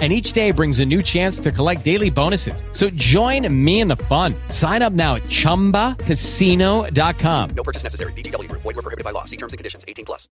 and each day brings a new chance to collect daily bonuses. So join me in the fun. Sign up now at ChumbaCasino.com. No purchase necessary. VGW Group. Void were prohibited by law. See terms and conditions. 18 plus.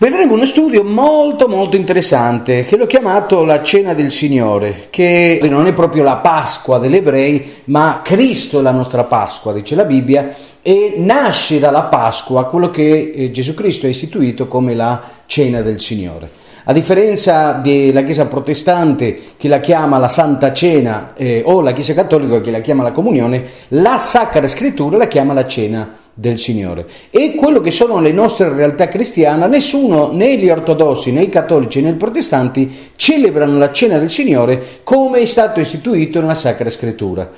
Vedremo uno studio molto molto interessante che l'ho chiamato la cena del Signore, che non è proprio la Pasqua degli ebrei, ma Cristo è la nostra Pasqua, dice la Bibbia, e nasce dalla Pasqua quello che eh, Gesù Cristo ha istituito come la cena del Signore. A differenza della Chiesa protestante che la chiama la Santa Cena eh, o la Chiesa cattolica che la chiama la Comunione, la Sacra Scrittura la chiama la Cena del Signore. E quello che sono le nostre realtà cristiane, nessuno, né gli ortodossi, né i cattolici, né i protestanti, celebrano la Cena del Signore come è stato istituito nella Sacra Scrittura.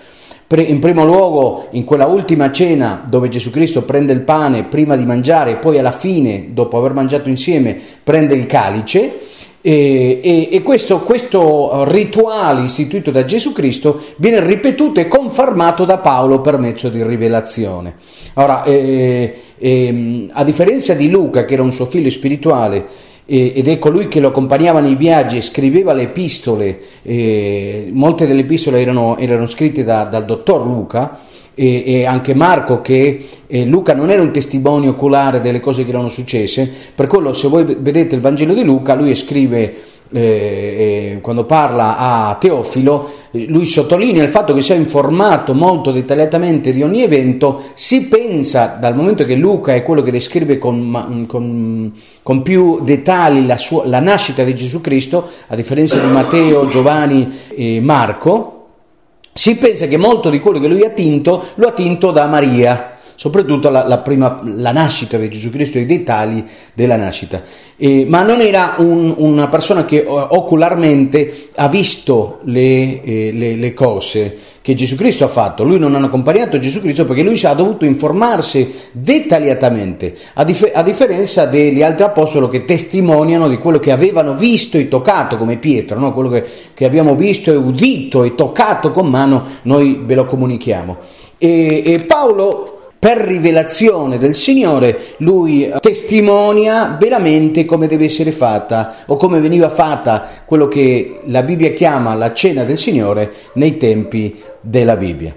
In primo luogo, in quella ultima cena dove Gesù Cristo prende il pane prima di mangiare e poi alla fine, dopo aver mangiato insieme, prende il calice. E, e, e questo, questo, rituale istituito da Gesù Cristo viene ripetuto e confermato da Paolo per mezzo di rivelazione. Ora, eh, eh, a differenza di Luca, che era un suo figlio spirituale, ed è colui che lo accompagnava nei viaggi scriveva le epistole, eh, molte delle epistole erano, erano scritte da, dal dottor Luca, e, e, anche Marco che eh, Luca non era un testimone oculare delle cose che erano successe, per quello se voi vedete il Vangelo di Luca, lui scrive eh, eh, quando parla a Teofilo, lui sottolinea il fatto che sia informato molto dettagliatamente di ogni evento, si pensa dal momento che Luca è quello che descrive con, con, con più dettagli la, sua, la nascita di Gesù Cristo, a differenza di Matteo, Giovanni e Marco, si pensa che molto di quello che lui ha tinto lo ha tinto da Maria soprattutto la, la, prima, la nascita di Gesù Cristo i dettagli della nascita. Eh, ma non era un, una persona che ocularmente ha visto le, eh, le, le, cose che Gesù Cristo ha fatto. Lui non ha accompagnato Gesù Cristo perché lui ha dovuto informarsi dettagliatamente, a, dif- a differenza degli altri apostoli che testimoniano di quello che avevano visto e toccato, come Pietro, no? quello che, che abbiamo visto e udito e toccato con mano, noi ve lo comunichiamo. e, e Paolo per rivelazione del Signore, lui testimonia veramente come deve essere fatta o come veniva fatta quello che la Bibbia chiama la cena del Signore nei tempi della Bibbia.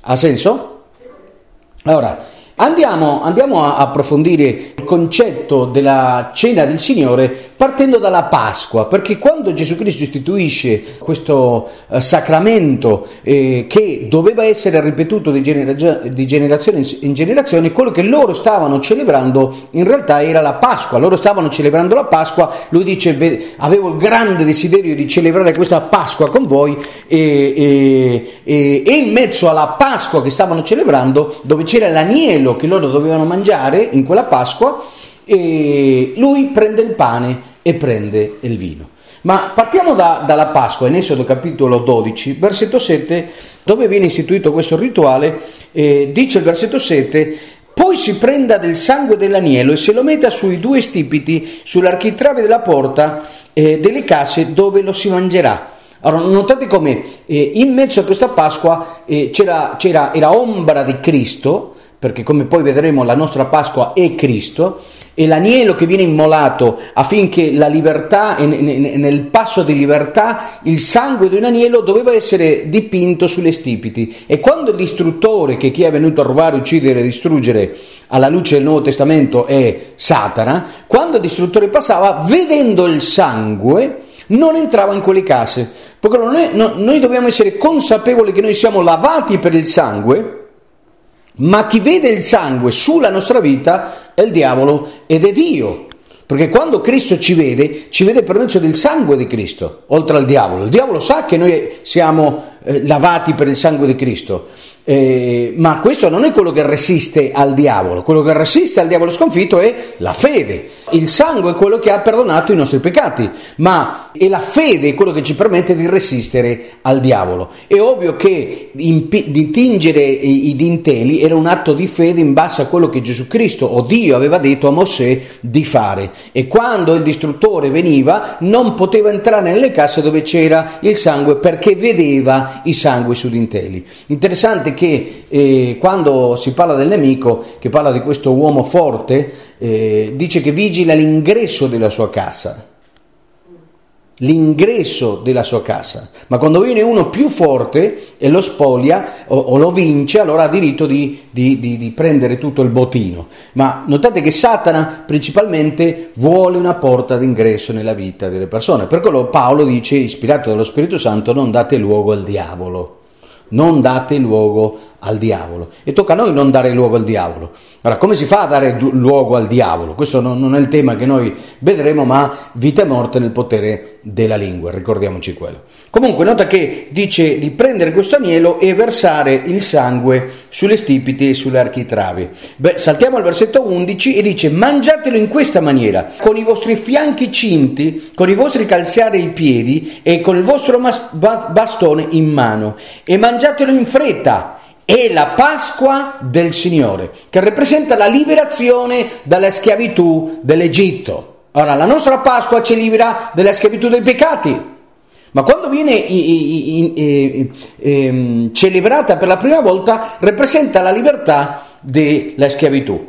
Ha senso? Allora, Andiamo, andiamo, a approfondire il concetto della cena del Signore partendo dalla Pasqua, perché quando Gesù Cristo istituisce questo eh, sacramento eh, che doveva essere ripetuto di, genera- di, generazione in generazione, quello che loro stavano celebrando in realtà era la Pasqua, loro stavano celebrando la Pasqua, lui dice avevo il grande desiderio di celebrare questa Pasqua con voi e, e, e, e in mezzo alla Pasqua che stavano celebrando, dove c'era l'agnello, quello che loro dovevano mangiare in quella Pasqua e lui prende il pane e prende il vino. Ma partiamo da, dalla Pasqua, in Esodo capitolo 12, versetto 7, dove viene istituito questo rituale, eh, dice il versetto 7, poi si prenda del sangue dell'agnello e se lo metta sui due stipiti, sull'architrave della porta eh, delle case dove lo si mangerà. Allora, notate come eh, in mezzo a questa Pasqua eh, c'era, c'era, era ombra di Cristo, perché come poi vedremo la nostra Pasqua è Cristo, e l'agnello che viene immolato affinché la libertà, nel passo di libertà, il sangue di un agnello doveva essere dipinto sulle stipiti. E quando l'istruttore, che chi è venuto a rubare, uccidere e distruggere alla luce del Nuovo Testamento è Satana, quando l'istruttore passava, vedendo il sangue, non entrava in quelle case. Perché noi, noi dobbiamo essere consapevoli che noi siamo lavati per il sangue, ma chi vede il sangue sulla nostra vita è il diavolo ed è Dio Perché quando Cristo ci vede, ci vede per mezzo del sangue di Cristo, oltre al diavolo. Il diavolo sa che noi siamo eh, lavati per il sangue di Cristo, eh, ma questo non è quello che resiste al diavolo, quello che resiste al diavolo sconfitto è la fede. Il sangue è quello che ha perdonato i nostri peccati, ma è la fede quello che ci permette di resistere al diavolo. È ovvio che di tingere i, i dinteli era un atto di fede in base a quello che Gesù Cristo o Dio aveva detto a Mosè di fare. E quando il distruttore veniva non poteva entrare nelle case dove c'era il sangue perché vedeva i sangue sui dinteli. Interessante che eh, quando si parla del nemico, che parla di questo uomo forte, eh, dice che vigila l'ingresso della sua casa. L'ingresso della sua casa, ma quando viene uno più forte e lo spoglia o, o lo vince, allora ha diritto di, di, di, di prendere tutto il bottino. Ma notate che Satana principalmente vuole una porta d'ingresso nella vita delle persone. Per quello Paolo dice, ispirato dallo Spirito Santo, non date luogo al diavolo non date luogo al diavolo. E tocca a noi non dare luogo al diavolo. Allora, come si fa a dare luogo al diavolo? Questo non, è il tema che noi vedremo, ma vita e morte nel potere della lingua, ricordiamoci quello. Comunque, nota che dice di prendere questo agnello e versare il sangue sulle stipiti e sulle architravi. Beh, saltiamo al versetto 11 e dice: Mangiatelo in questa maniera, con i vostri fianchi cinti, con i vostri calziari ai piedi e con il vostro bastone in mano, e mangiatelo in fretta è la Pasqua del Signore, che rappresenta la liberazione dalla schiavitù dell'Egitto. Ora, la nostra Pasqua ci libera dalla schiavitù dei peccati, ma quando viene i, i, i, ehm, celebrata per la prima volta rappresenta la libertà della schiavitù.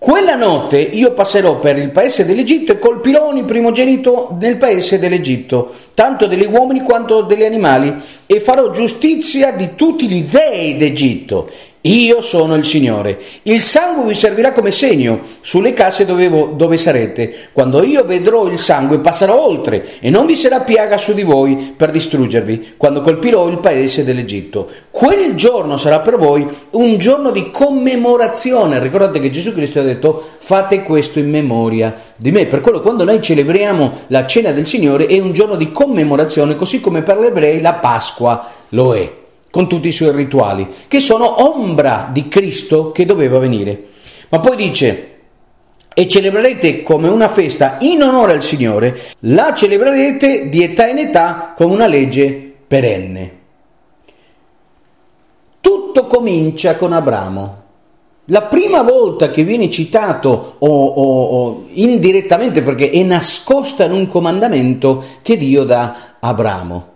Quella notte io passerò per il paese dell'Egitto e colpirò ogni primogenito nel paese dell'Egitto, tanto degli uomini quanto degli animali, e farò giustizia di tutti gli dei d'Egitto. Io sono il Signore. Il sangue vi servirà come segno sulle case dove, dove, sarete. Quando io vedrò il sangue passerò oltre e non vi sarà piaga su di voi per distruggervi quando colpirò il paese dell'Egitto. Quel giorno sarà per voi un giorno di commemorazione. Ricordate che Gesù Cristo ha detto fate questo in memoria di me. Per quello quando noi celebriamo la cena del Signore è un giorno di commemorazione, così come per gli ebrei la Pasqua lo è con tutti i suoi rituali, che sono ombra di Cristo che doveva venire. Ma poi dice, e celebrerete come una festa in onore al Signore, la celebrerete di età in età come una legge perenne. Tutto comincia con Abramo. La prima volta che viene citato o, o, o indirettamente perché è nascosta in un comandamento che Dio dà a Abramo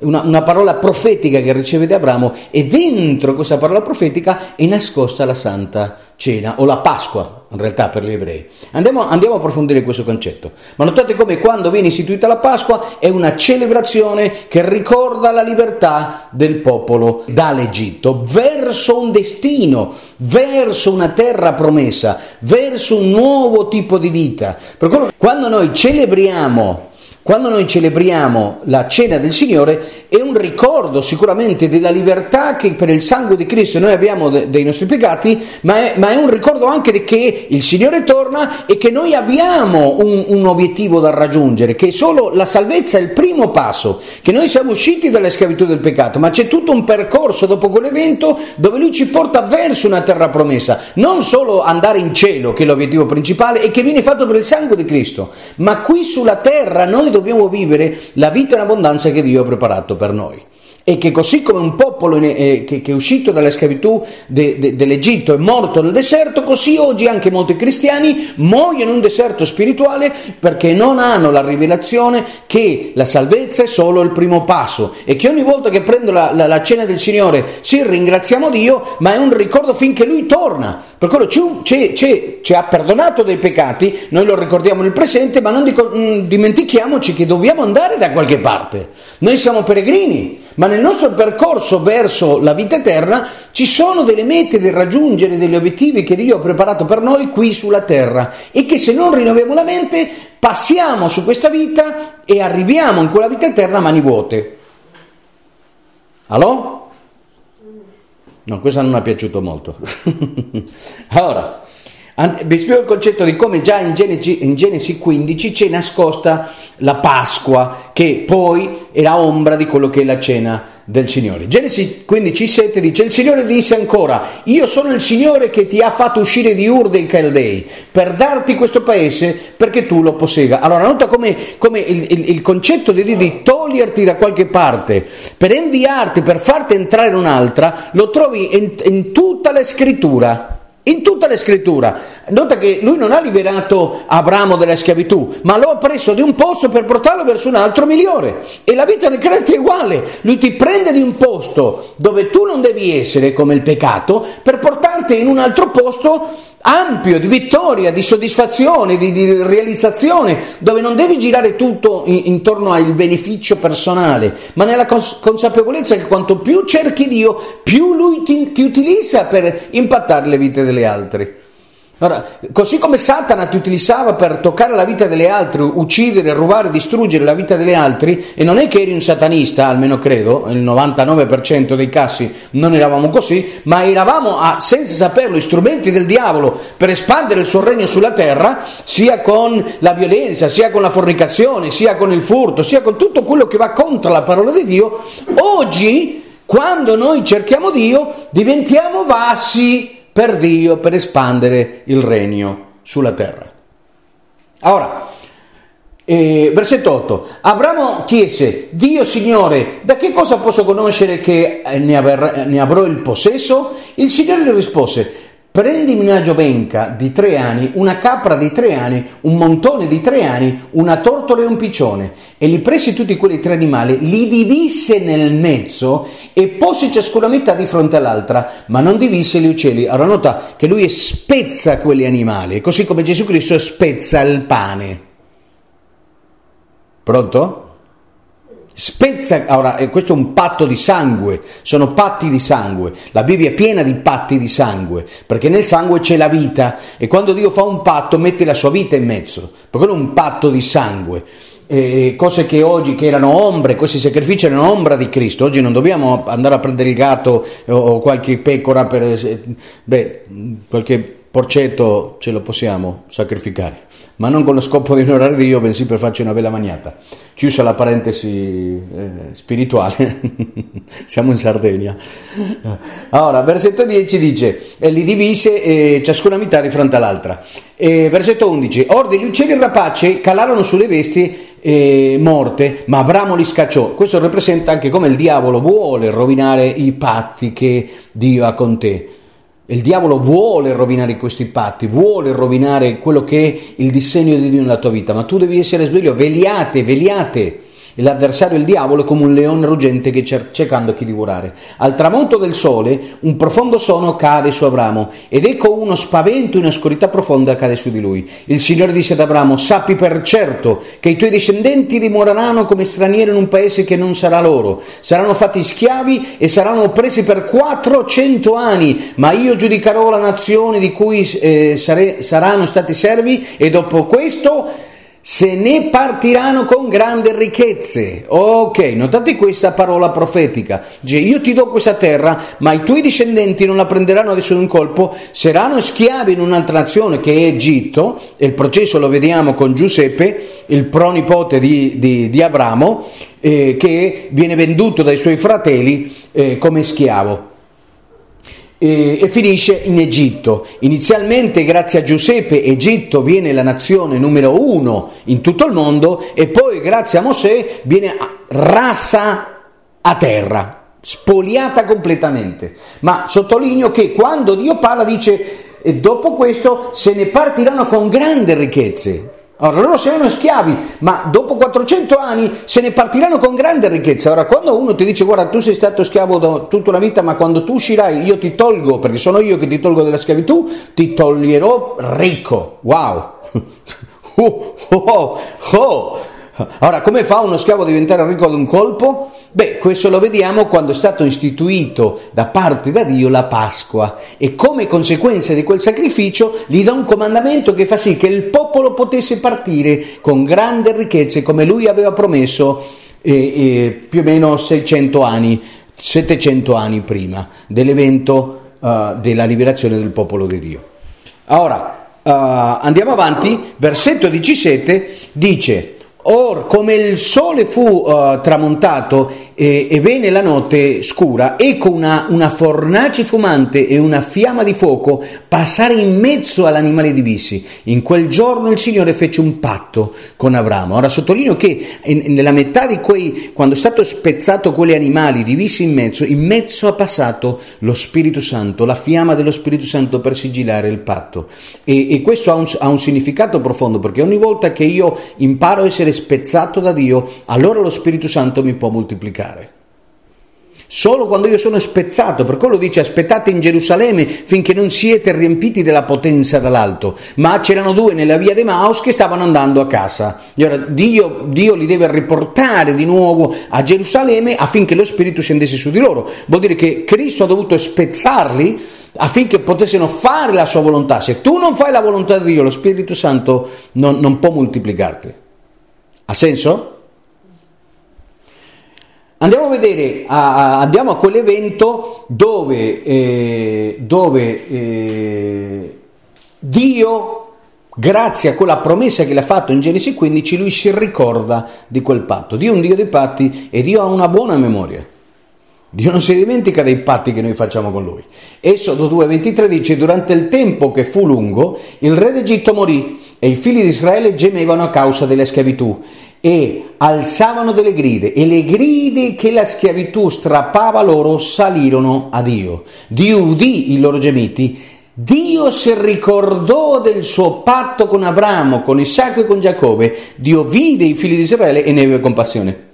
una, una, parola profetica che riceve da Abramo e dentro questa parola profetica è nascosta la Santa Cena o la Pasqua, in realtà per gli ebrei. Andiamo, andiamo a approfondire questo concetto. Ma notate come quando viene istituita la Pasqua è una celebrazione che ricorda la libertà del popolo dall'Egitto verso un destino, verso una terra promessa, verso un nuovo tipo di vita. Per quello, quando noi celebriamo quando noi celebriamo la cena del Signore è un ricordo sicuramente della libertà che per il sangue di Cristo noi abbiamo de- dei nostri peccati, ma è, ma è, un ricordo anche che il Signore torna e che noi abbiamo un, un, obiettivo da raggiungere, che solo la salvezza è il primo passo, che noi siamo usciti dalla schiavitù del peccato, ma c'è tutto un percorso dopo quell'evento dove Lui ci porta verso una terra promessa, non solo andare in cielo, che è l'obiettivo principale e che viene fatto per il sangue di Cristo, ma qui sulla terra noi dobbiamo dobbiamo vivere la vita in abbondanza che Dio ha preparato per noi e che così come un popolo eh, che, che, è uscito dalla schiavitù de, de, dell'Egitto è morto nel deserto, così oggi anche molti cristiani muoiono in un deserto spirituale perché non hanno la rivelazione che la salvezza è solo il primo passo e che ogni volta che prendo la, la, la cena del Signore sì ringraziamo Dio, ma è un ricordo finché Lui torna. Per quello ci, ha perdonato dei peccati, noi lo ricordiamo nel presente, ma non dico, mm, dimentichiamoci che dobbiamo andare da qualche parte. Noi siamo peregrini, ma nel nostro percorso verso la vita eterna ci sono delle mete da raggiungere, degli obiettivi che Dio ha preparato per noi qui sulla terra e che se non rinnoviamo la mente passiamo su questa vita e arriviamo in quella vita eterna a mani vuote. Allora? No, questo non mi è piaciuto molto. allora, Vi spiego il concetto di come già in Genesi, in Genesi 15 c'è nascosta la Pasqua, che poi era ombra di quello che è la cena del Signore. Genesi 15,7 dice: Il Signore disse ancora: Io sono il Signore che ti ha fatto uscire di Ur dei Caldei per darti questo paese perché tu lo possega. Allora, nota come, come il, il, il, concetto di Dio di toglierti da qualche parte per inviarti, per farti entrare in un'altra, lo trovi in, in tutta la scrittura. In tutta la scrittura, nota che lui non ha liberato Abramo dalla schiavitù, ma lo ha preso di un posto per portarlo verso un altro migliore. E la vita del credente è uguale, lui ti prende di un posto dove tu non devi essere come il peccato per portarti in un altro posto ampio, di vittoria, di soddisfazione, di, di realizzazione, dove non devi girare tutto in, intorno al beneficio personale, ma nella cons- consapevolezza che quanto più cerchi Dio, più Lui ti, ti utilizza per impattare le vite delle altre. Ora, così come Satana ti utilizzava per toccare la vita delle altre, uccidere, rubare, distruggere la vita delle altre, e non è che eri un satanista, almeno credo, il 99% dei casi non eravamo così, ma eravamo, a, senza saperlo, strumenti del diavolo per espandere il suo regno sulla terra, sia con la violenza, sia con la fornicazione, sia con il furto, sia con tutto quello che va contro la parola di Dio. Oggi, quando noi cerchiamo Dio, diventiamo vassi per Dio per espandere il regno sulla terra. Ora, eh, versetto 8. Abramo chiese, Dio Signore, da che cosa posso conoscere che ne, aver, ne avrò il possesso? Il Signore gli rispose, Prendimi una giovenca di tre anni, una capra di tre anni, un montone di tre anni, una tortola e un piccione. E li presi tutti quei tre animali, li divise nel mezzo e pose ciascuna metà di fronte all'altra, ma non divise gli uccelli. Allora nota che lui spezza quegli animali, così come Gesù Cristo spezza il pane. Pronto? Spezza, ora questo è un patto di sangue, sono patti di sangue, la Bibbia è piena di patti di sangue, perché nel sangue c'è la vita e quando Dio fa un patto mette la sua vita in mezzo, perché è un patto di sangue. Eh, cose che oggi che erano ombre, questi sacrifici erano ombra di Cristo. Oggi non dobbiamo andare a prendere il gatto o qualche pecora per eh, beh, qualche porcetto ce lo possiamo sacrificare, ma non con lo scopo di onorare Dio, bensì per farci una bella magnata. Chiusa la parentesi eh, spirituale, siamo in Sardegna. Ora, versetto 10 dice, e li divise eh, ciascuna metà di fronte all'altra. E versetto 11, or degli uccelli rapaci calarono sulle vesti eh, morte, ma Abramo li scacciò. Questo rappresenta anche come il diavolo vuole rovinare i patti che Dio ha con te. Il diavolo vuole rovinare questi patti, vuole rovinare quello che è il disegno di Dio nella tua vita, ma tu devi essere sveglio, veliate, veliate l'avversario, il diavolo, è come un leone ruggente che cer- cercando chi divorare. Al tramonto del sole, un profondo sonno cade su Abramo, ed ecco uno spavento, una oscurità profonda cade su di lui. Il Signore disse ad Abramo, sappi per certo che i tuoi discendenti dimoreranno come stranieri in un paese che non sarà loro. Saranno fatti schiavi e saranno oppressi per 400 anni, ma io giudicherò la nazione di cui eh, sare- saranno stati servi e dopo questo se ne partiranno con grandi ricchezze. Ok, notate questa parola profetica. Dice, io ti do questa terra, ma i tuoi discendenti non la prenderanno adesso in un colpo, saranno schiavi in un'altra nazione che è Egitto, e il processo lo vediamo con Giuseppe, il pronipote di, di, di Abramo, eh, che viene venduto dai suoi fratelli eh, come schiavo e, finisce in Egitto. Inizialmente, grazie a Giuseppe, Egitto viene la nazione numero uno in tutto il mondo e poi, grazie a Mosè, viene rasa a terra, spoliata completamente. Ma sottolineo che quando Dio parla dice e dopo questo se ne partiranno con grandi ricchezze. Ora, loro saranno schiavi, ma dopo 400 anni se ne partiranno con grande ricchezza. Ora, quando uno ti dice, guarda, tu sei stato schiavo tutta una vita, ma quando tu uscirai io ti tolgo, perché sono io che ti tolgo dalla schiavitù, ti toglierò ricco. Wow! oh, oh, oh. Ora, come fa uno schiavo a diventare ricco ad un colpo? Beh, questo lo vediamo quando è stato istituito da parte da Dio la Pasqua e come conseguenza di quel sacrificio gli dà un comandamento che fa sì che il popolo potesse partire con grande ricchezza come lui aveva promesso eh, eh, più o meno 600 anni, 700 anni prima dell'evento uh, della liberazione del popolo di Dio. Ora, andiamo avanti, versetto 17 dice, Or come il sole fu uh, tramontato e, e venne la notte scura, ecco una, una, fornace fumante e una fiamma di fuoco passare in mezzo all'animale divissi. In quel giorno il Signore fece un patto con Abramo. Ora sottolineo che in, nella metà di quei, quando è stato spezzato quegli animali divisi in mezzo, in mezzo ha passato lo Spirito Santo, la fiamma dello Spirito Santo per sigillare il patto. E, e questo ha un, ha un significato profondo perché ogni volta che io imparo a essere spezzato da Dio, allora lo Spirito Santo mi può moltiplicare. Solo quando io sono spezzato, per quello dice aspettate in Gerusalemme finché non siete riempiti della potenza dall'alto. Ma c'erano due nella via de Maus che stavano andando a casa. E ora Dio, Dio li deve riportare di nuovo a Gerusalemme affinché lo Spirito scendesse su di loro. Vuol dire che Cristo ha dovuto spezzarli affinché potessero fare la sua volontà. Se tu non fai la volontà di Dio, lo Spirito Santo non, non può moltiplicarti. Ha senso? Andiamo a vedere, a, andiamo a quell'evento dove, eh, dove eh, Dio, grazie a quella promessa che le ha fatto in Genesi 15, lui si ricorda di quel patto. Dio è un Dio dei patti e Dio ha una buona memoria. Dio non si dimentica dei patti che noi facciamo con lui. Esodo 2,23 dice: Durante il tempo che fu lungo, il re d'Egitto morì e i figli di Israele gemevano a causa della schiavitù e alzavano delle gride e le gride che la schiavitù strappava loro salirono a Dio. Dio udì i loro gemiti. Dio si ricordò del suo patto con Abramo, con Isacco e con Giacobbe. Dio vide i figli di Israele e ne aveva compassione.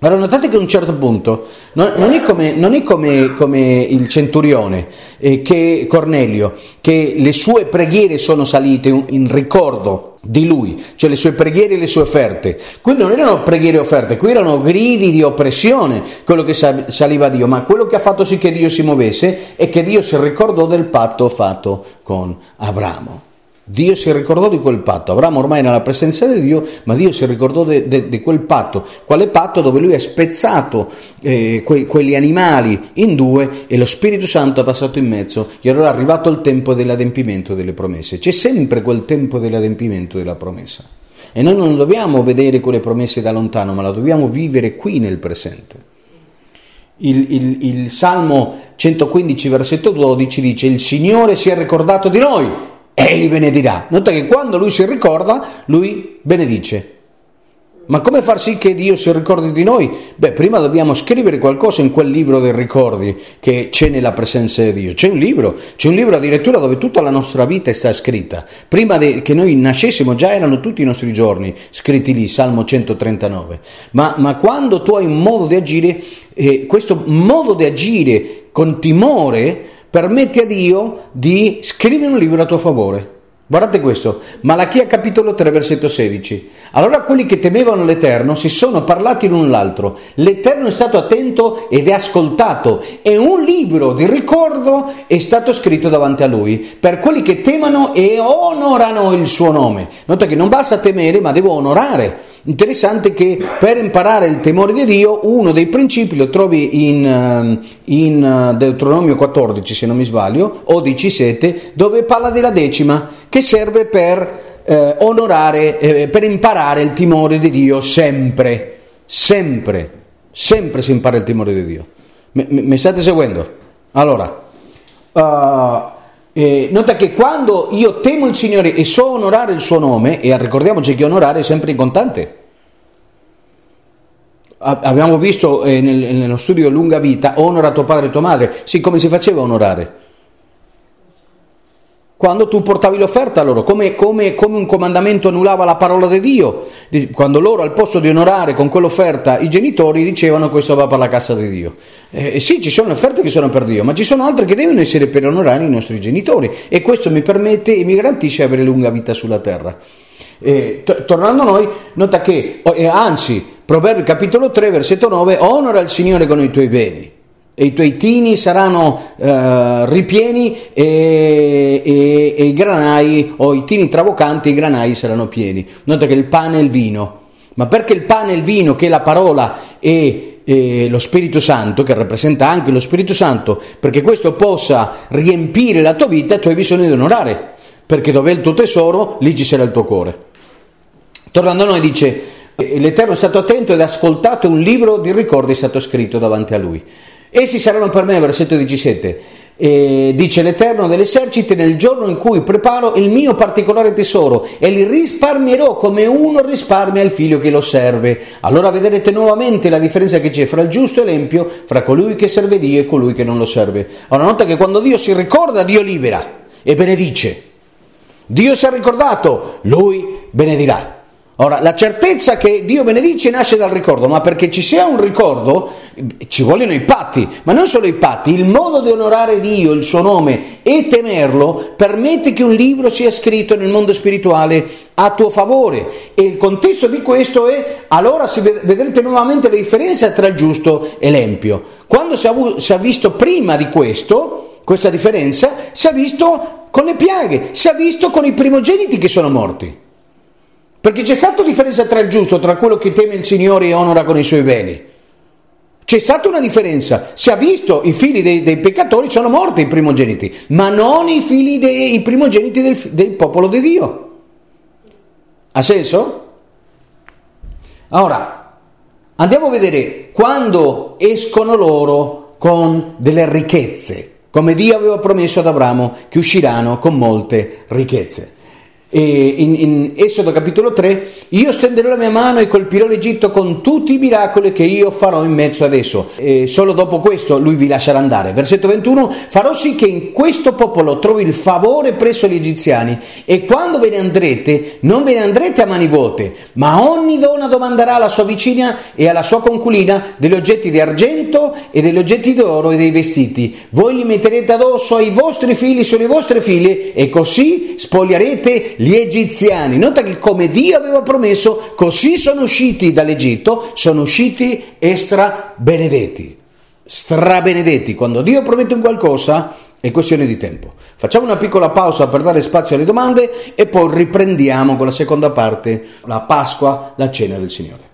Allora notate che a un certo punto non, non è, come, non è come, come, il centurione, eh, che Cornelio, che le sue preghiere sono salite in ricordo di lui, cioè le sue preghiere e le sue offerte. Qui non erano preghiere e offerte, qui erano gridi di oppressione, quello che saliva a Dio, ma quello che ha fatto sì che Dio si muovesse è che Dio si ricordò del patto fatto con Abramo. Dio si ricordò di quel patto, Abramo ormai era nella presenza di Dio, ma Dio si ricordò di quel patto, quale patto? Dove lui ha spezzato eh, que, quegli animali in due e lo Spirito Santo è passato in mezzo. E allora è arrivato il tempo dell'adempimento delle promesse. C'è sempre quel tempo dell'adempimento della promessa. E noi non dobbiamo vedere quelle promesse da lontano, ma la dobbiamo vivere qui nel presente. Il, il, il Salmo 115, versetto 12 dice: Il Signore si è ricordato di noi e li benedirà. Nota che quando lui si ricorda, lui benedice. Ma come far sì che Dio si ricordi di noi? Beh, prima dobbiamo scrivere qualcosa in quel libro dei ricordi che c'è nella presenza di Dio. C'è un libro, c'è un libro addirittura dove tutta la nostra vita sta scritta. Prima de- che noi nascessimo già erano tutti i nostri giorni scritti lì, Salmo 139. Ma, ma quando tu hai un modo di agire, eh, questo modo di agire con timore permette a Dio di scrivere un libro a tuo favore. Guardate questo, Malachia capitolo 3 versetto 16. Allora quelli che temevano l'Eterno si sono parlati l'un l'altro. L'Eterno è stato attento ed è ascoltato e un libro di ricordo è stato scritto davanti a lui per quelli che temano e onorano il suo nome. Nota che non basta temere ma devo onorare. Interessante che per imparare il temore di Dio uno dei principi lo trovi in, ehm, in eh, Deuteronomio 14 se non mi sbaglio o 17 dove parla della decima che serve per eh, onorare, eh, per imparare il timore di Dio sempre, sempre, sempre si impara il timore di Dio. Mi, state seguendo? Allora, uh, eh, nota che quando io temo il Signore e so onorare il suo nome, e ricordiamoci che onorare è sempre in contante. Abbiamo visto eh, nel, nello studio Lunga Vita, onora tuo padre e tua madre. Sì, come si faceva onorare? Quando tu portavi l'offerta a loro, come, come, come, un comandamento annullava la parola di Dio, quando loro al posto di onorare con quell'offerta i genitori dicevano questo va per la cassa di Dio. Eh, sì, ci sono offerte che sono per Dio, ma ci sono altre che devono essere per onorare i nostri genitori e questo mi permette e mi garantisce avere lunga vita sulla terra. Eh, t- tornando a noi, nota che, eh, anzi, Proverbi capitolo 3, versetto 9, onora il Signore con i tuoi beni e i tuoi tini saranno eh, ripieni e, e, e, i granai o i tini trabocanti e i granai saranno pieni. Nota che il pane e il vino. Ma perché il pane e il vino, che è la parola e, e lo Spirito Santo, che rappresenta anche lo Spirito Santo, perché questo possa riempire la tua vita, tu hai bisogno di onorare. perché dove è il tuo tesoro, lì ci sarà il tuo cuore. Tornando a noi dice, l'Eterno è stato attento ed ha ascoltato un libro di ricordi è stato scritto davanti a lui. Essi saranno per me, versetto 17, eh, dice l'Eterno dell'eserciti, nel giorno in cui preparo il mio particolare tesoro e li risparmierò come uno risparmia il figlio che lo serve. Allora vedrete nuovamente la differenza che c'è fra il giusto e l'empio, fra colui che serve Dio e colui che non lo serve. Ora nota che quando Dio si ricorda, Dio libera e benedice. Dio si è ricordato, lui benedirà. Ora, la certezza che Dio benedice nasce dal ricordo, ma perché ci sia un ricordo ci vogliono i patti, ma non solo i patti, il modo di onorare Dio, il suo nome e temerlo permette che un libro sia scritto nel mondo spirituale a tuo favore e il contesto di questo è allora vedrete nuovamente la differenza tra il giusto e l'empio. Quando si è visto prima di questo, questa differenza, si è visto con le piaghe, si è visto con i primogeniti che sono morti. Perché c'è stata differenza tra il giusto, tra quello che teme il Signore e onora con i suoi beni. C'è stata una differenza, si è visto i figli dei, dei peccatori sono morti i primogeniti, ma non i figli dei primogeniti del, del popolo di Dio. Ha senso? Ora, andiamo a vedere quando escono loro con delle ricchezze, come Dio aveva promesso ad Abramo che usciranno con molte ricchezze in, in Esodo capitolo 3, io stenderò la mia mano e colpirò l'Egitto con tutti i miracoli che io farò in mezzo ad esso. E solo dopo questo lui vi lascerà andare. Versetto 21, farò sì che in questo popolo trovi il favore presso gli egiziani e quando ve ne andrete, non ve ne andrete a mani vuote, ma ogni donna domanderà alla sua vicina e alla sua conculina degli oggetti di argento e degli oggetti d'oro e dei vestiti. Voi li metterete addosso ai vostri figli sulle vostre figlie e così spoglierete gli egiziani. Nota che come Dio aveva promesso, così sono usciti dall'Egitto, sono usciti extra benedetti, strabenedetti. Quando Dio promette un qualcosa è questione di tempo. Facciamo una piccola pausa per dare spazio alle domande e poi riprendiamo con la seconda parte, la Pasqua, la cena del Signore.